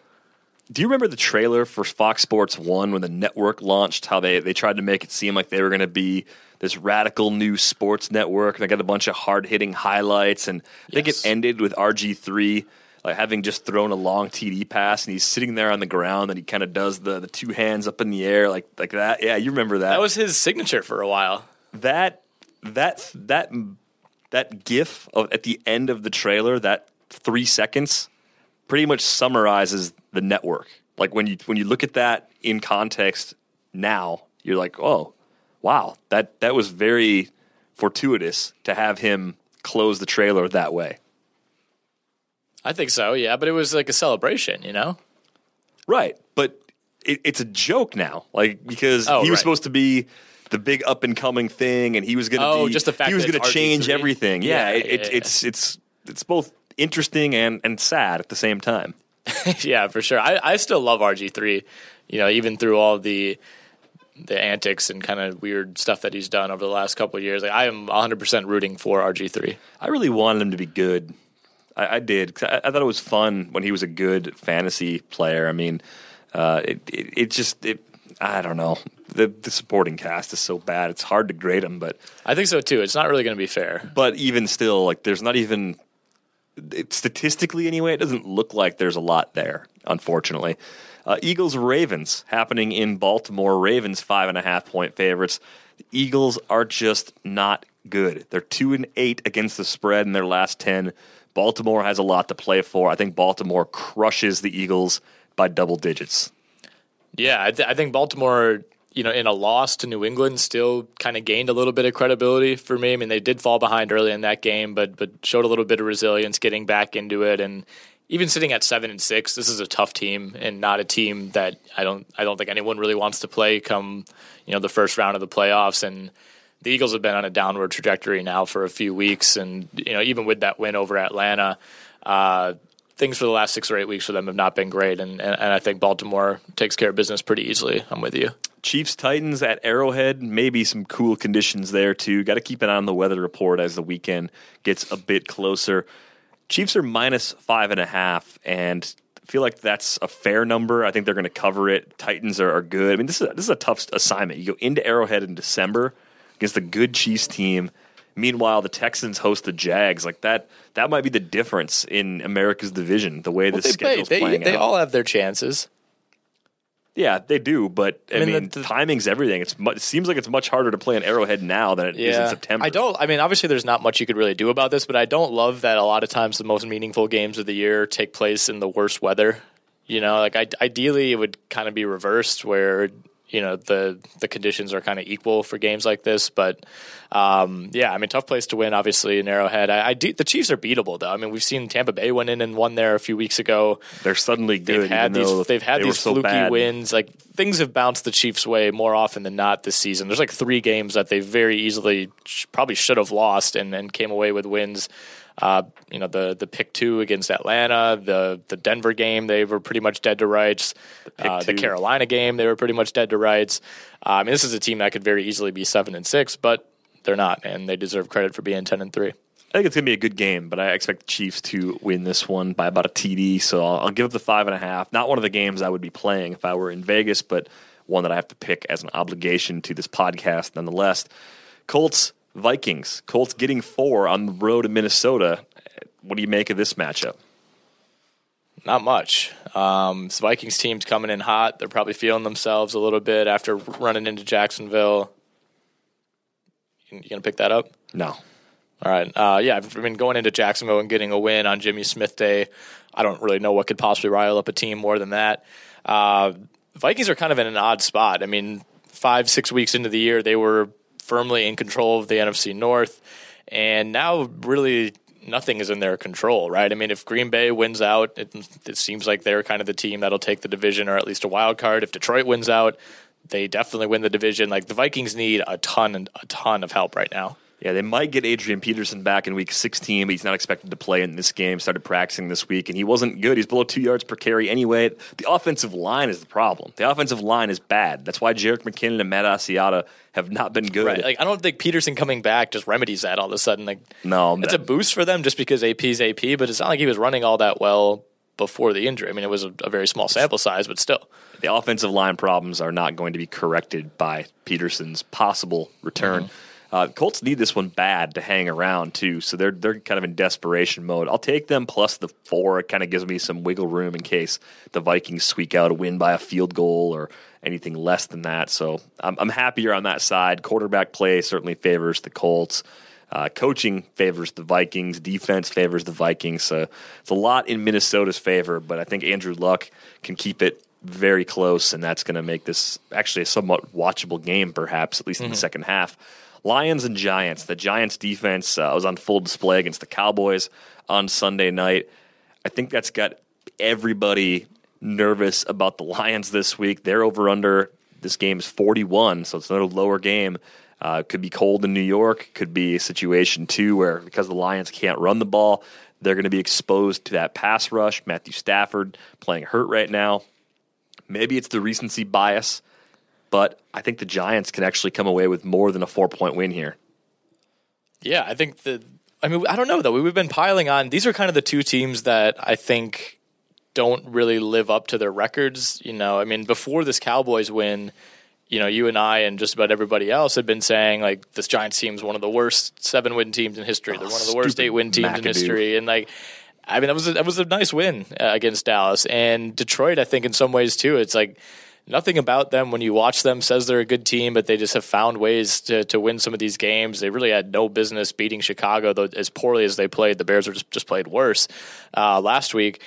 Do you remember the trailer for Fox Sports One when the network launched? How they they tried to make it seem like they were going to be this radical new sports network. And they got a bunch of hard hitting highlights, and I think Yes. it ended with RG three like having just thrown a long TD pass, and he's sitting there on the ground, and he kind of does the the two hands up in the air like like that. Yeah, you remember that? That was his signature for a while. that that that that gif of, at the end of the trailer that three seconds pretty much summarizes the network like when you when you look at that in context now you're like oh wow that that was very fortuitous to have him close the trailer that way I think so, yeah, but it was like a celebration, you know? Right, but it, it's a joke now, like because Oh, he was right. supposed to be the big up and coming thing, and he was going to Oh, be just the fact he was going to change RG3? everything. Yeah, Yeah, it, yeah, it, yeah. it's it's it's both interesting and and sad at the same time. yeah, for sure. I, I still love RG3, you know, even through all the the antics and kind of weird stuff that he's done over the last couple of years. Like I am 100% rooting for RG3. I really wanted him to be good. I, I did. 'cause I, I thought it was fun when he was a good fantasy player. I mean, uh, it, it it just it. I don't know. The the supporting cast is so bad. It's hard to grade them. but I think so too. It's not really going to be fair. but even still, like there's not even it, statistically anyway. It doesn't look like there's a lot there. Unfortunately, uh, Eagles Ravens happening in Baltimore. Ravens five and a half point favorites. The Eagles are just not good. They're two and eight against the spread in their last ten. Baltimore has a lot to play for. I think Baltimore crushes the Eagles by double digits. Yeah, I, th- I think Baltimore, you know, in a loss to New England, still kind of gained a little bit of credibility for me. I mean, they did fall behind early in that game, but but showed a little bit of resilience, getting back into it, and even sitting at seven and six, this is a tough team and not a team that I don't I don't think anyone really wants to play come you know the first round of the playoffs and. The Eagles have been on a downward trajectory now for a few weeks, and you know even with that win over Atlanta, uh, things for the last six or eight weeks for them have not been great, and, and, and I think Baltimore takes care of business pretty easily. I'm with you. Chiefs Titans at Arrowhead, maybe some cool conditions there too. Got to keep an eye on the weather report as the weekend gets a bit closer. Chiefs are minus five and a half, and I feel like that's a fair number. I think they're going to cover it. Titans are, are good. I mean, this is this is a tough assignment. You go into Arrowhead in December against the good Chiefs team. Meanwhile, the Texans host the Jags. Like that, that might be the difference in America's division. The way the they play, schedule's they, playing they out. all have their chances. Yeah, they do, but I, I mean, mean, the- the- timing's everything. It's mu- it seems like it's much harder to play an Arrowhead now than it is in September. I don't. I mean, obviously, there's not much you could really do about this, but I don't love that a lot of times the most meaningful games of the year take place in the worst weather. You know, like I, ideally, it would kind of be reversed where you know the the conditions are kind of equal for games like this. But um, yeah, I mean, tough place to win. Obviously, in Arrowhead, I, I do, the Chiefs are beatable though. I mean, we've seen Tampa Bay went in and won there a few weeks ago. They're suddenly good. They've had these. They've had they these fluky bad. wins. Like things have bounced the Chiefs' way more often than not this season. There's like three games that they very easily sh- probably should have lost and, and came away with wins. Uh, you know the the pick two against Atlanta, the the Denver game they were pretty much dead to rights. The, uh, the. Carolina game they were pretty much dead to rights. Uh, I mean this is a team that could very easily be seven and six, but they're not, and they deserve credit for being ten and three. I think it's going to be a good game, but I expect the Chiefs to win this one by about a TD. So I'll, I'll give up the five and a half. Not one of the games I would be playing if I were in Vegas, but one that I have to pick as an obligation to this podcast nonetheless. Colts, Vikings. Colts getting four on the road in Minnesota. What do you make of this matchup? Not much. Um, this Vikings team's coming in hot. They're probably feeling themselves a little bit after running into Jacksonville. You you gonna pick that up? No. All right. Uh, yeah, I've been going into Jacksonville and getting a win on Jimmy Smith Day. I don't really know what could possibly rile up a team more than that. Uh, Vikings are kind of in an odd spot. I mean, five, six weeks into the year, they were firmly in control of the NFC North, and now really nothing is in their control, right? I mean, if Green Bay wins out, it, it seems like they're kind of the team that'll take the division or at least a wild card. If Detroit wins out, they definitely win the division. Like the Vikings need a ton and a ton of help right now. Yeah, they might get Adrian Peterson back in week 16, but he's not expected to play in this game. Started practicing this week, and he wasn't good. He's below two yards per carry anyway. The offensive line is the problem. The offensive line is bad. That's why Jerick McKinnon and Matt Asiata have not been good. Right. Like I don't think Peterson coming back just remedies that all of a sudden. Like no, it's a boost for them just because AP's AP, but it's not like he was running all that well before the injury. I mean, it was a, a very small sample size, but still. The offensive line problems are not going to be corrected by Peterson's possible return. Mm-hmm. Uh, Colts need this one bad to hang around too, so they're they're kind of in desperation mode. I'll take them plus the four. It kind of gives me some wiggle room in case the Vikings squeak out a win by a field goal or anything less than that. So I'm, I'm happier on that side. Quarterback play certainly favors the Colts. Uh, coaching favors the Vikings. Defense favors the Vikings. So it's a lot in Minnesota's favor, but I think Andrew Luck can keep it very close, and that's going to make this actually a somewhat watchable game, perhaps at least in mm-hmm. the second half. Lions and Giants. The Giants defense uh, was on full display against the Cowboys on Sunday night. I think that's got everybody nervous about the Lions this week. They're over under. This game is 41, so it's another lower game. Uh, could be cold in New York. Could be a situation too where because the Lions can't run the ball, they're going to be exposed to that pass rush. Matthew Stafford playing hurt right now. Maybe it's the recency bias but I think the Giants can actually come away with more than a four point win here. Yeah, I think the. I mean, I don't know though. We've been piling on. These are kind of the two teams that I think don't really live up to their records. You know, I mean, before this Cowboys win, you know, you and I and just about everybody else had been saying like this Giants team is one of the worst seven win teams in history. They're one of the worst eight win teams McAdoo. in history, and like. I mean, that was a, that was a nice win uh, against Dallas and Detroit. I think in some ways too. It's like nothing about them when you watch them says they're a good team, but they just have found ways to, to win some of these games. They really had no business beating Chicago, though as poorly as they played. The Bears were just, just played worse uh, last week.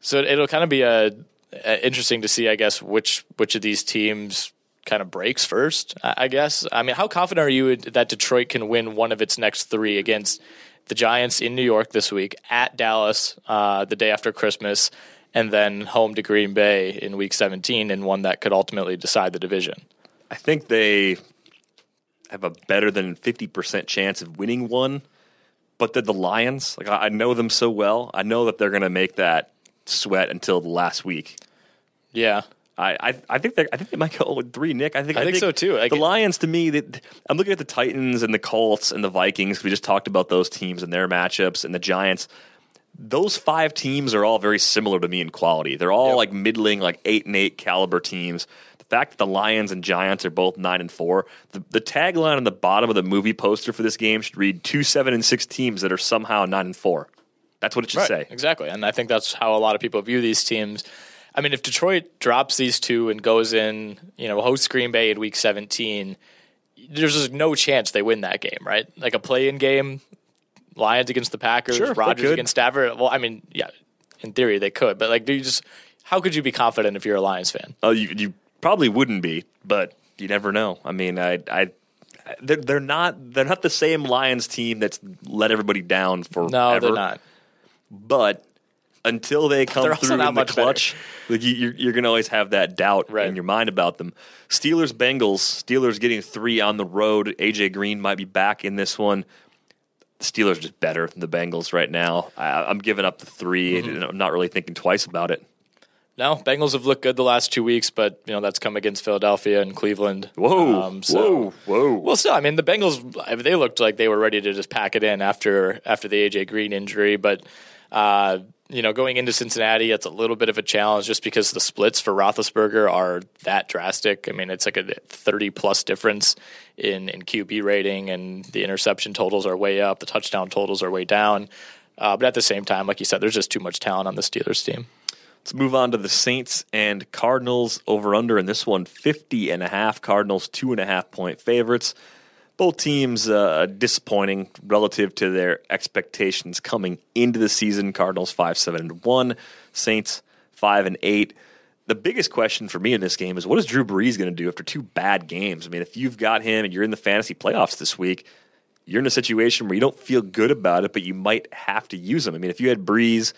So it'll kind of be a, a, interesting to see, I guess, which which of these teams kind of breaks first. I guess. I mean, how confident are you that Detroit can win one of its next three against the Giants in New York this week, at Dallas uh, the day after Christmas? And then home to Green Bay in Week 17 in one that could ultimately decide the division. I think they have a better than 50% chance of winning one, but they're the Lions. Like I know them so well. I know that they're going to make that sweat until the last week. Yeah. I, I, I think they I think they might go with three, Nick. I think I, I think, think, so too. the Lions, to me, that I'm looking at the Titans and the Colts and the Vikings. We just talked about those teams and their matchups, and the Giants those five teams are all very similar to me in quality. They're all yep. like middling, like eight and eight caliber teams. The fact that the Lions and Giants are both nine and four, the, the tagline on the bottom of the movie poster for this game should read two, seven, and six teams that are somehow nine and four. That's what it should right, say. Exactly. And I think that's how a lot of people view these teams. I mean, if Detroit drops these two and goes in, you know, hosts Green Bay in week 17, there's just no chance they win that game, right? Like a play in game, Lions against the Packers, sure, Rodgers against Stafford. Well, I mean, yeah, in theory they could, but like, do you just how could you be confident if you're a Lions fan? Oh, you you probably wouldn't be, but you never know. I mean, I I they're, they're not they're not the same Lions team that's let everybody down for no, they're not. But until they come through in the clutch, like you, you're, you're going to always have that doubt right. in your mind about them. Steelers Bengals. Steelers getting three on the road. AJ Green might be back in this one the Steelers are just better than the Bengals right now. I, am giving up the 3 mm-hmm. and I'm not really thinking twice about it. No, Bengals have looked good the last two weeks, but you know that's come against Philadelphia and Cleveland. Whoa, um, so, whoa, whoa! Well, still, I mean, the Bengals they looked like they were ready to just pack it in after after the AJ Green injury, but uh, you know, going into Cincinnati, it's a little bit of a challenge just because the splits for Roethlisberger are that drastic. I mean, it's like a 30 plus difference in, in QB rating, and the interception totals are way up, the touchdown totals are way down. Uh, but at the same time, like you said, there's just too much talent on the Steelers team. Let's move on to the Saints and Cardinals over under in this one 50 and a half. Cardinals two and a half point favorites both teams uh, disappointing relative to their expectations coming into the season. Cardinals five seven and one, Saints five and eight. The biggest question for me in this game is what is Drew Brees going to do after two bad games? I mean, if you've got him and you're in the fantasy playoffs this week, you're in a situation where you don't feel good about it, but you might have to use him. I mean, if you had Brees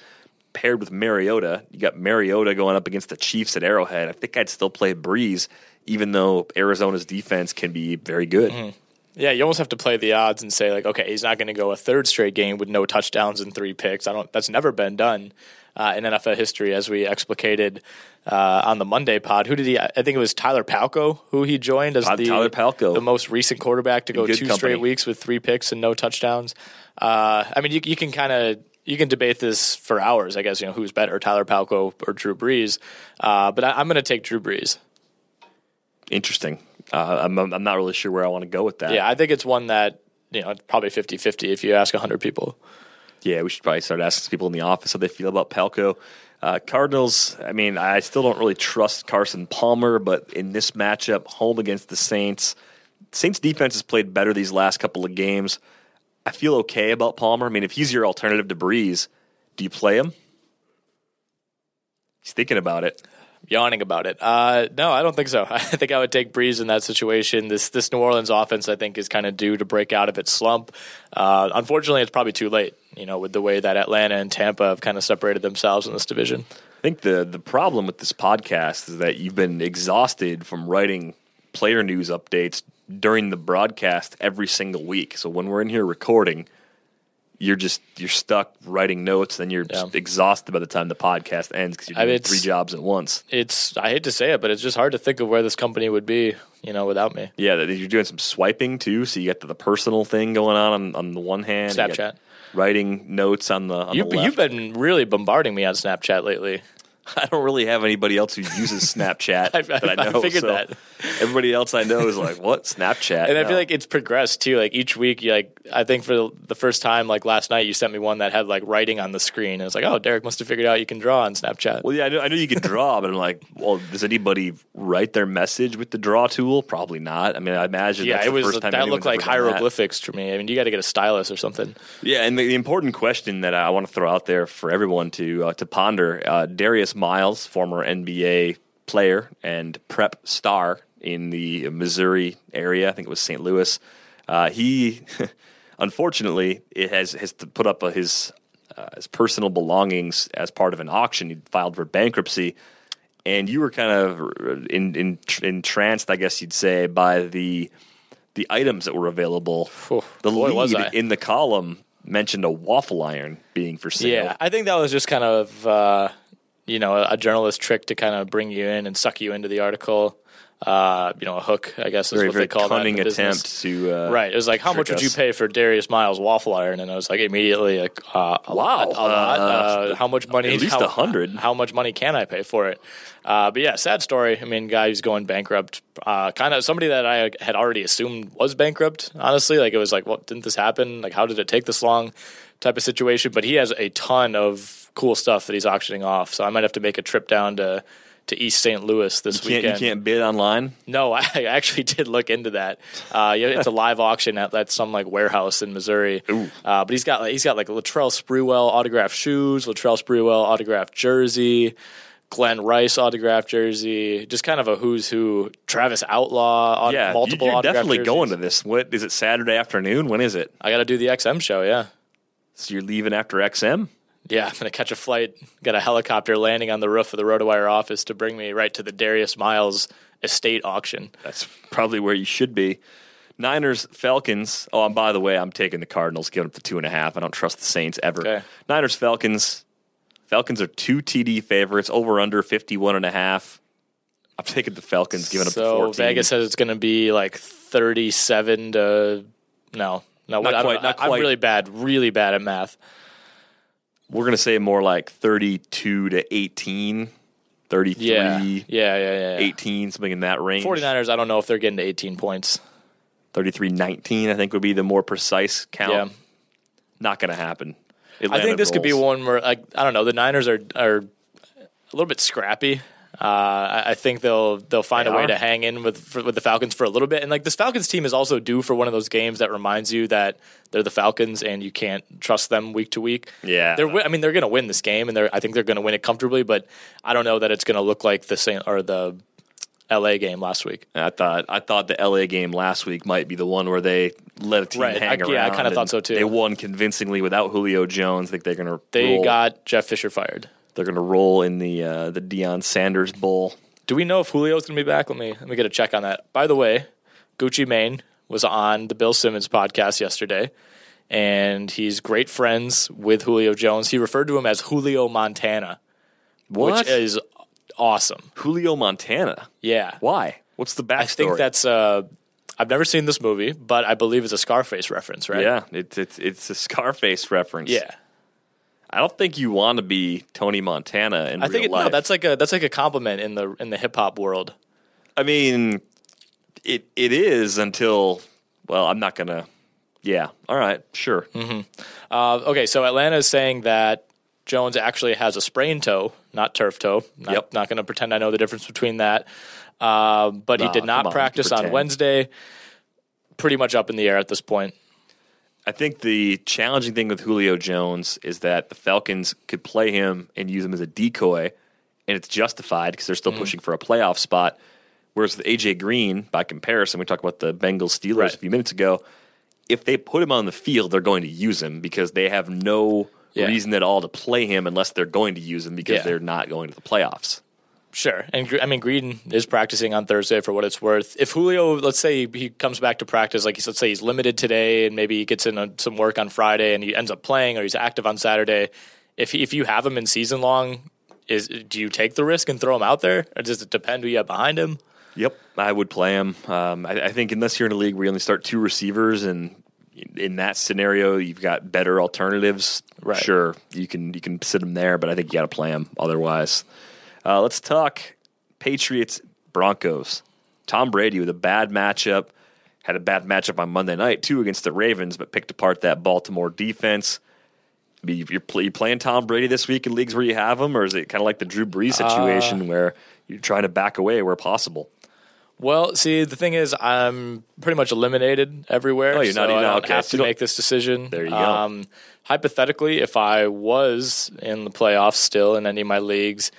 paired with Mariota. You got Mariota going up against the Chiefs at Arrowhead. I think I'd still play Brees, even though Arizona's defense can be very good. Mm-hmm. Yeah, you almost have to play the odds and say like, okay, he's not going to go a third straight game with no touchdowns and three picks. I don't. That's never been done uh, in NFL history, as we explicated uh, on the Monday pod. Who did he? I think it was Tyler Palko who he joined as Tyler the Palko. the most recent quarterback to go two company. straight weeks with three picks and no touchdowns. Uh, I mean, you, you can kind of. You can debate this for hours, I guess. You know who's better, Tyler Palko or Drew Brees? Uh, but I, I'm going to take Drew Brees. Interesting. Uh, I'm, I'm not really sure where I want to go with that. Yeah, I think it's one that you know probably 50-50 if you ask hundred people. Yeah, we should probably start asking people in the office how they feel about Palko. Uh, Cardinals, I mean, I still don't really trust Carson Palmer, but in this matchup, home against the Saints, Saints defense has played better these last couple of games. I feel okay about Palmer. I mean, if he's your alternative to Brees, do you play him? He's thinking about it. Yawning about it. Uh, no, I don't think so. I think I would take Brees in that situation. This this New Orleans offense, I think, is kind of due to break out of its slump. Uh, unfortunately, it's probably too late. You know, with the way that Atlanta and Tampa have kind of separated themselves in this division. I think the the problem with this podcast is that you've been exhausted from writing player news updates during the broadcast every single week. So when we're in here recording, you're just you're stuck writing notes, then you're just exhausted by the time the podcast ends because you're I doing mean, three jobs at once. It's I hate to say it, but it's just hard to think of where this company would be, you know, without me. Yeah, you're doing some swiping too, so you got the, the personal thing going on on, on the one hand. Snapchat. writing notes on the on You, you've been really bombarding me on Snapchat lately. I don't really have anybody else who uses Snapchat I- that I I know. figured so that. Everybody else I know is like, "What Snapchat?" And I feel like it's progressed too. Like each week, you like I think for the first time, like last night, you sent me one that had like writing on the screen. And it's like, oh, Derek must have figured out you can draw on Snapchat. Well, yeah, I know, I know you can draw, but I'm like, well, does anybody write their message with the draw tool? Probably not. I mean, I imagine yeah, that's it the was first time that looked like that. hieroglyphics to me. I mean, you got to get a stylus or something. Yeah, and the, the important question that I want to throw out there for everyone to uh, to ponder: uh, Darius Miles, former NBA player and prep star in the Missouri area, I think it was St. Louis. Uh, he, unfortunately, it has has to put up his uh, his personal belongings as part of an auction. He filed for bankruptcy, and you were kind of in, in, entranced, I guess you'd say, by the the items that were available. Phew, the boy, lead in the column mentioned a waffle iron being for sale. Yeah, I think that was just kind of uh, you know a, a journalist trick to kind of bring you in and suck you into the article. Uh, you know, a hook, I guess is very what they call cunning that business. attempt to uh, Right. It was like, how much would you pay for Darius Miles waffle iron? And I was like, immediately, like, uh, a Wow. lot, a lot. Uh, Uh, how much money? at least a 100. How much money can I pay for it? Uh, but yeah, sad story. I mean, guy who's going bankrupt. Uh, kind of somebody that I had already assumed was bankrupt. Honestly, like it was like, what didn't this happen? Like, how did it take this long? Type of situation. But he has a ton of cool stuff that he's auctioning off. So I might have to make a trip down to. To East St. Louis this You weekend. you can't bid online. No, I actually did look into that. Uh, it's a live auction at, at some like warehouse in Missouri. Uh, but he's got like, he's got like Latrell Sprewell autographed shoes, Latrell Sprewell autographed jersey, Glen Rice autographed jersey, just kind of a who's who. Travis Outlaw, aut- Yeah, multiple you're definitely going jerseys. to this. What is it? Saturday afternoon? When is it? I got to do the XM show. Yeah, So you're leaving after XM? Yeah. I'm gonna catch a flight. Got a helicopter landing on the roof of the RotoWire office to bring me right to the Darius Miles estate auction. That's probably where you should be. Niners, Falcons. Oh, and by the way, I'm taking the Cardinals, giving up the two and a half. I don't trust the Saints ever. Okay. Niners, Falcons. Falcons are two TD favorites, over under 51 and a half. I'm taking the Falcons, giving up the So 14. Vegas says it's going to be like 37 to no. No, Not I quite, not I'm really bad, really bad at math. We're going to say more like 32 to 18, 33, Yeah. Yeah, yeah, yeah. yeah. 18, something in that range. 49ers, I don't know if they're getting to 18 points. 33 19, I think would be the more precise count. Yeah. Not going to happen. I think this could be one where like I don't know, the Niners are are a little bit scrappy. Uh, I, I think they'll they'll find They a way are. to hang in with for, with the Falcons for a little bit. And like this Falcons team is also due for one of those games that reminds you that they're the Falcons and you can't trust them week to week. Yeah. they're I mean they're going to win this game and they're I think they're going to win it comfortably. But I don't know that it's going to look like the same or the L.A. game last week. I thought I thought the LA game last week might be the one where they let a team Right. hang I- around. yeah, I kinda thought so, too. They won convincingly without Julio Jones. I think they're gonna They roll, got Jeff Fisher fired. They're gonna roll in the uh, the Deion Sanders Bowl. Do we know if Julio's going to be back? Let me let me get a check on that. By the way, Gucci Mane was on the Bill Simmons podcast yesterday, and he's great friends with Julio Jones. He referred to him as Julio Montana, What? which is awesome. Julio Montana. Yeah, Why? What's the backstory? I think that's. Uh, I've never seen this movie, but I believe it's a Scarface reference, right? yeah. It's it's it's a Scarface reference. yeah. I don't think you want to be Tony Montana in I real think it, life. no, that's like a that's like a compliment in the in the hip hop world. I mean, it it is until well, I'm not gonna. Yeah. All right. Sure. Uh, okay, so Atlanta is saying that Jones actually has a sprained toe, not turf toe. Not, Yep. not going to pretend I know the difference between that. Uh, but he did not on, practice on. Wednesday. Pretty much up in the air at this point. I think the challenging thing with Julio Jones is that the Falcons could play him and use him as a decoy, and it's justified because they're still mm. pushing for a playoff spot. Whereas with AJ Green, by comparison, we talked about the Bengals Steelers Right. a few minutes ago. If they put him on the field, they're going to use him because they have no Yeah. reason at all to play him unless they're going to use him because Yeah. they're not going to the playoffs. Sure, and I mean Green is practicing on Thursday for what it's worth. If Julio, let's say he comes back to practice, like he's, let's say he's limited today, and maybe he gets in a, some work on Friday, and he ends up playing, or he's active on Saturday. If if you have him in season long, is do you take the risk and throw him out there, or does it depend who you have behind him? Yep, I would play him. Um, I, I think unless you're in a league where you only start two receivers, and in that scenario you've got better alternatives. Right. Sure, you can you can sit him there, but I think you got to play him otherwise. Uh, let's talk Patriots Broncos. Tom Brady with a bad matchup had a bad matchup on Monday night too against the Ravens, but picked apart that Baltimore defense. I mean, You're, play, you playing Tom Brady this week in leagues where you have him, or is it kind of like the Drew Brees situation where you're trying to back away where possible? Well, see, the thing is, I'm pretty much eliminated everywhere. Oh, you're not so even- I don't okay, have to don't- make this decision. There you go. Um, hypothetically, if I was in the playoffs still in any of my leagues,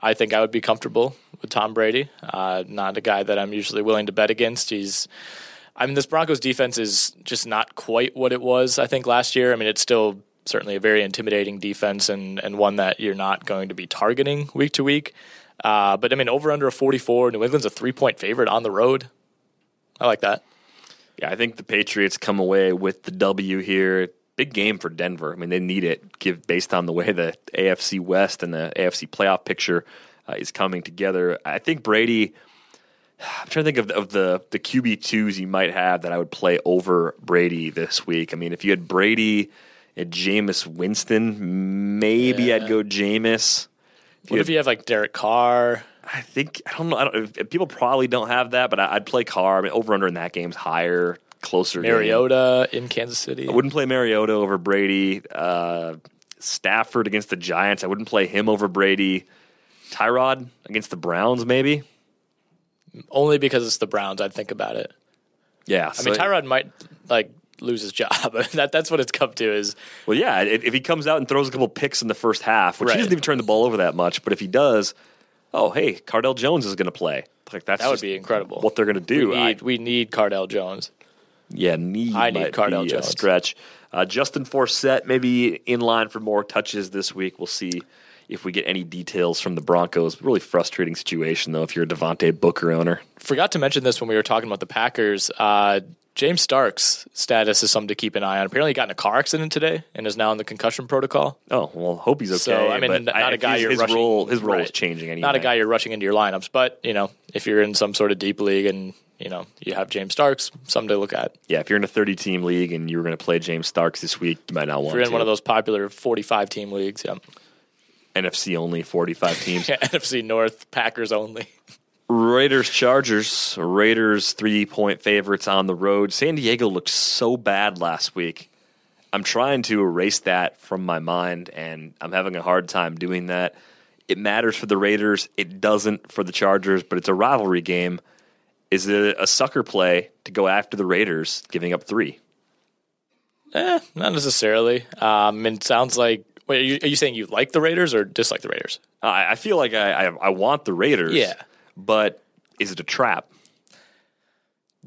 I think I would be comfortable with Tom Brady. Uh, not a guy that I'm usually willing to bet against. He's, I mean, this Broncos defense is just not quite what it was. I think last year. I mean, it's still certainly a very intimidating defense and and one that you're not going to be targeting week to week. Uh, but I mean, over under a 44. New England's a three point favorite on the road. I like that. Yeah, I think the Patriots come away with the W here. Big game for Denver. I mean, they need it, give based on the way the AFC West and the AFC playoff picture uh, is coming together. I think Brady. I'm trying to think of, of the the QB twos you might have that I would play over Brady this week. I mean, if you had Brady and Jameis Winston, maybe I'd go Jameis. What if you have like Derek Carr? I think I don't know. I don't, people probably don't have that, but I, I'd play Carr. I mean, over under in that game's higher, closer. game. Mariota in Kansas City. I wouldn't play Mariota over Brady. Uh, Stafford against the Giants. I wouldn't play him over Brady. Tyrod against the Browns, maybe. Only because it's the Browns, I'd think about it. Yeah, I mean, Tyrod might like lose his job. that that's what it's come to. Is Well, yeah. If, if he comes out and throws a couple picks in the first half, which Right. he doesn't even turn the ball over that much, but if he does, oh hey, Cardale Jones is going to play. Like that's that would be incredible. What they're going to do. We I- we need Cardale Jones. Yeah, need I need Cardale be a Jones. stretch. Uh, Justin Forsett maybe in line for more touches this week. We'll see if we get any details from the Broncos. Really frustrating situation though if you're a Devontae Booker owner. Forgot to mention this when we were talking about the Packers. Uh, James Starks' status is something to keep an eye on. Apparently, he got in a car accident today and is now in the concussion protocol. Oh well, hope he's okay. So I mean, not I- a guy his, you're his rushing. role. His role is changing anyway. Not a guy you're rushing into your lineups, but you know, if you're in some sort of deep league and you know you have James Starks, something to look at. Yeah, if you're in a 30 team league and you were going to play James Starks this week, you might not want If you're in to. one of those popular 45 team leagues, yeah. NFC only 45 teams. yeah, NFC North Packers only. Raiders Chargers. Raiders three point favorites on the road. San Diego looked so bad last week. I'm trying to erase that from my mind, and I'm having a hard time doing that. It matters for the Raiders. It doesn't for the Chargers, but it's a rivalry game. Is it a sucker play to go after the Raiders, giving up three? Eh, not necessarily. Um, and it sounds like. Wait, are you, are you saying you like the Raiders or dislike the Raiders? I, I feel like I, I I want the Raiders. Yeah. But is it a trap?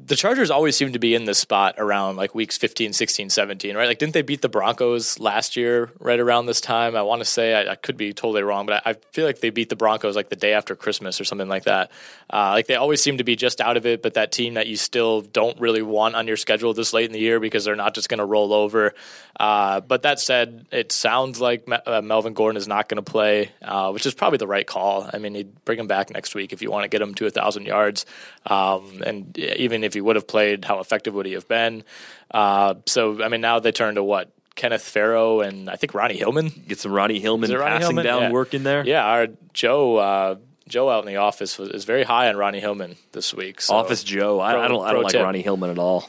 The Chargers always seem to be in this spot around like weeks 15, 16, 17, right? Like, didn't they beat the Broncos last year right around this time? I want to say, I, I could be totally wrong, but I, I, feel like they beat the Broncos like the day after Christmas or something like that. Uh, like, they always seem to be just out of it, but that team that you still don't really want on your schedule this late in the year because they're not just going to roll over. Uh, but that said, it sounds like uh, Melvin Gordon is not going to play, uh, which is probably the right call. I mean, he'd bring him back next week if you want to get him to a 1,000 yards. Um, and even if he would have played, how effective would he have been? Uh, so, I mean, now they turn to what? Kenneth Farrow and I think Ronnie Hillman. Get some Ronnie Hillman Ronnie passing Hillman? down Yeah. work in there. Yeah, our Joe. Uh, Joe out in the office was, is very high on Ronnie Hillman this week. So Office Joe. I, Pro- I don't. I don't like tip. Ronnie Hillman at all.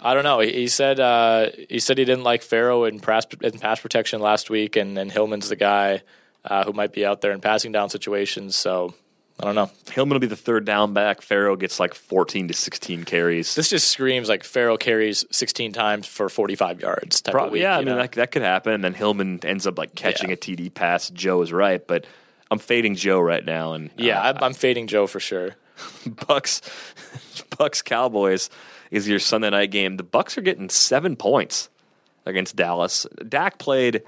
I don't know. He, he said uh, he said he didn't like Farrow in pass, in pass protection last week, and, and Hillman's the guy uh, who might be out there in passing down situations. So I don't know. Hillman will be the third down back. Farrow gets like 14 to 16 carries. This just screams like Farrow carries 16 times for 45 yards. Type of Probably, week, yeah, I mean that, that could happen. And then Hillman ends up like catching Yeah. a TD pass. Joe is right, but I'm fading Joe right now. And yeah, uh, I'm, I'm fading Joe for sure. Bucs, Bucs Cowboys is your Sunday night game. The Bucs are getting seven points against Dallas. Dak played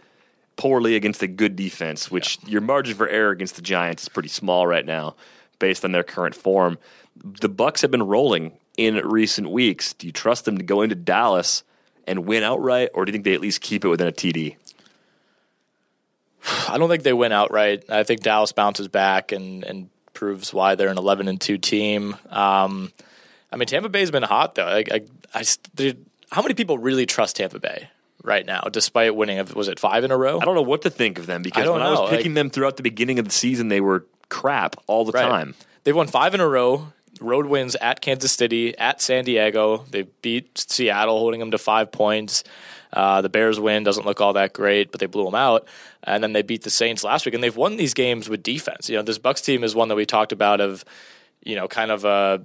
poorly against a good defense, which your margin for error against the Giants is pretty small right now, based on their current form. The Bucs have been rolling in recent weeks. Do you trust them to go into Dallas and win outright, or do you think they at least keep it within a TD? I don't think they win outright. I think Dallas bounces back and, and proves why they're an 11 and 2 team. Um, I mean, Tampa Bay's been hot though. I, I, I, how many people really trust Tampa Bay right now, despite winning? Was it five in a row? I don't know what to think of them because don't when I was picking like- them throughout the beginning of the season, they were crap all the Right. time. They've won five in a row. Road wins at Kansas City, at San Diego. They beat Seattle, holding them to five points. Uh, the Bears win doesn't look all that great, but they blew them out. And then they beat the Saints last week, and they've won these games with defense. You know, this Bucs team is one that we talked about of, you know, kind of uh,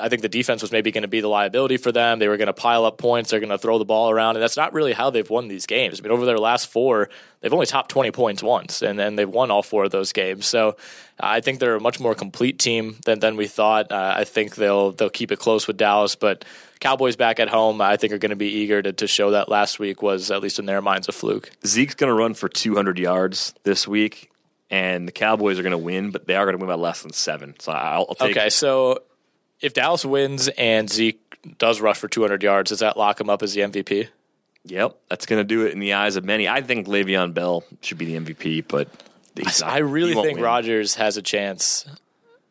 I think the defense was maybe going to be the liability for them. They were going to pile up points. They're going to throw the ball around, and that's not really how they've won these games. I mean, over their last four, they've only topped twenty points once, and then they've won all four of those games. So I think they're a much more complete team than than we thought. Uh, I think they'll they'll keep it close with Dallas, but Cowboys back at home, I think are going to be eager to, to show that last week was at least in their minds a fluke. Zeke's going to run for 200 yards this week, and the Cowboys are going to win, but they are going to win by less than seven. So I'll, I'll take Okay, so if Dallas wins and Zeke does rush for 200 yards, does that lock him up as the MVP? Yep, that's going to do it in the eyes of many. I think Le'Veon Bell should be the MVP, but not- I really think win. Rodgers has a chance.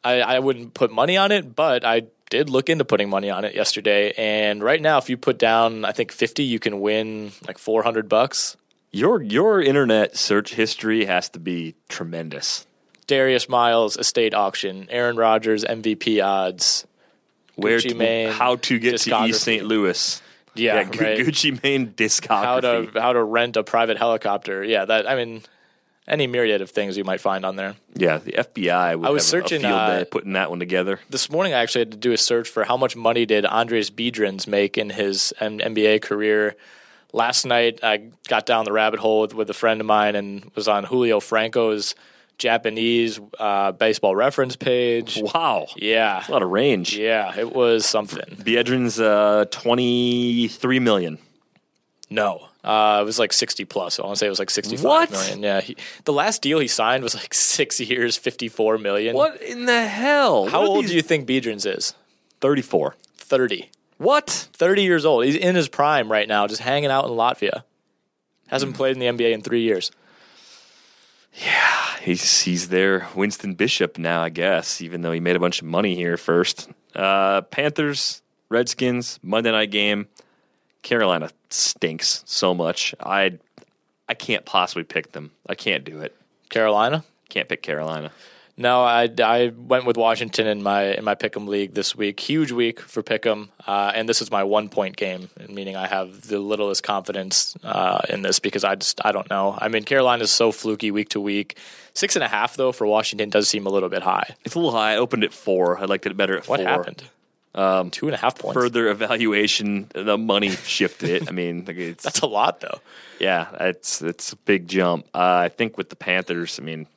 I, I wouldn't put money on it, but I did look into putting money on it yesterday. And right now, if you put down, I think 50, you can win like 400 bucks. Your your internet search history has to be tremendous. Darius Miles estate auction, Aaron Rodgers MVP odds. Where Gucci to, Mane how to get to. East St. Louis? Yeah, Gu- right. Gucci Mane discography. How to how to rent a private helicopter. Yeah, that I mean, any myriad of things you might find on there. yeah, the FBI. Would I was searching, uh, putting that one together. this morning I actually had to do a search for how much money did Andris Biedrins make in his M- NBA career. Last night I got down the rabbit hole with, with a friend of mine and was on Julio Franco's Japanese uh, baseball reference page. Wow, Yeah, a lot of range. yeah, it was something. Biedrins uh, twenty three million. No, uh, it was like sixty plus. I want to say it was like sixty-five What? million. Yeah, he, the last deal he signed was like six years, fifty-four million. What in the hell? How old do you think Biedrins is? Thirty four. Thirty. What? 30 years old. He's in his prime right now, just hanging out in Latvia. Hasn't played in the NBA in three years. He's he's there, Winston Bishop now, I guess. Even though he made a bunch of money here first. Uh, Panthers, Redskins, Monday night game. Carolina stinks so much. I I can't possibly pick them. I can't do it. Carolina? Can't pick Carolina. No, I, I went with Washington in my in my pick'em league this week. Huge week for pick'em, uh, and this is my one point game, meaning I have the littlest confidence uh, in this because I just I don't know. I mean, Carolina is so fluky week to week. Six and a half though for Washington does seem a little bit high. It's a little high. I opened at four. I liked it better at What four. happened? Um, Two and a half points. Further evaluation, the money shifted it. I mean, like, it's That's a lot though. Yeah, it's it's a big jump. Uh, I think with the Panthers, I mean,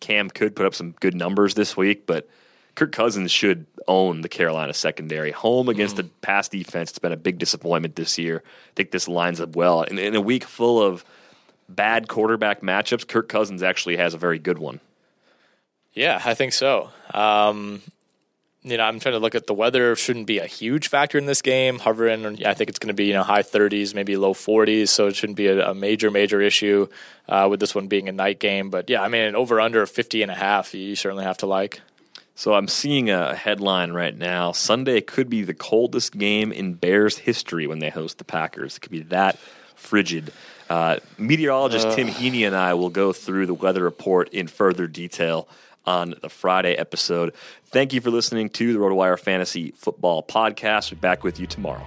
Cam could put up some good numbers this week, but Kirk Cousins should own the Carolina secondary. Home against mm. the pass defense, it's been a big disappointment this year. I think this lines up well. In, in a week full of bad quarterback matchups, Kirk Cousins actually has a very good one. Yeah, I think so. Um, you know, I'm trying to look at the weather. Shouldn't be a huge factor in this game. Hovering, I think it's going to be you know high 30s, maybe low 40s. So it shouldn't be a, a major major issue uh, with this one being a night game. But yeah, I mean, an over under 50 and a half, you certainly have to like. So I'm seeing a headline right now. Sunday could be the coldest game in Bears history when they host the Packers. It could be that frigid. Uh, meteorologist uh. Tim Heaney and I will go through the weather report in further detail on the Friday episode. Thank you for listening to the RotoWire Fantasy Football Podcast. We'll be back with you tomorrow.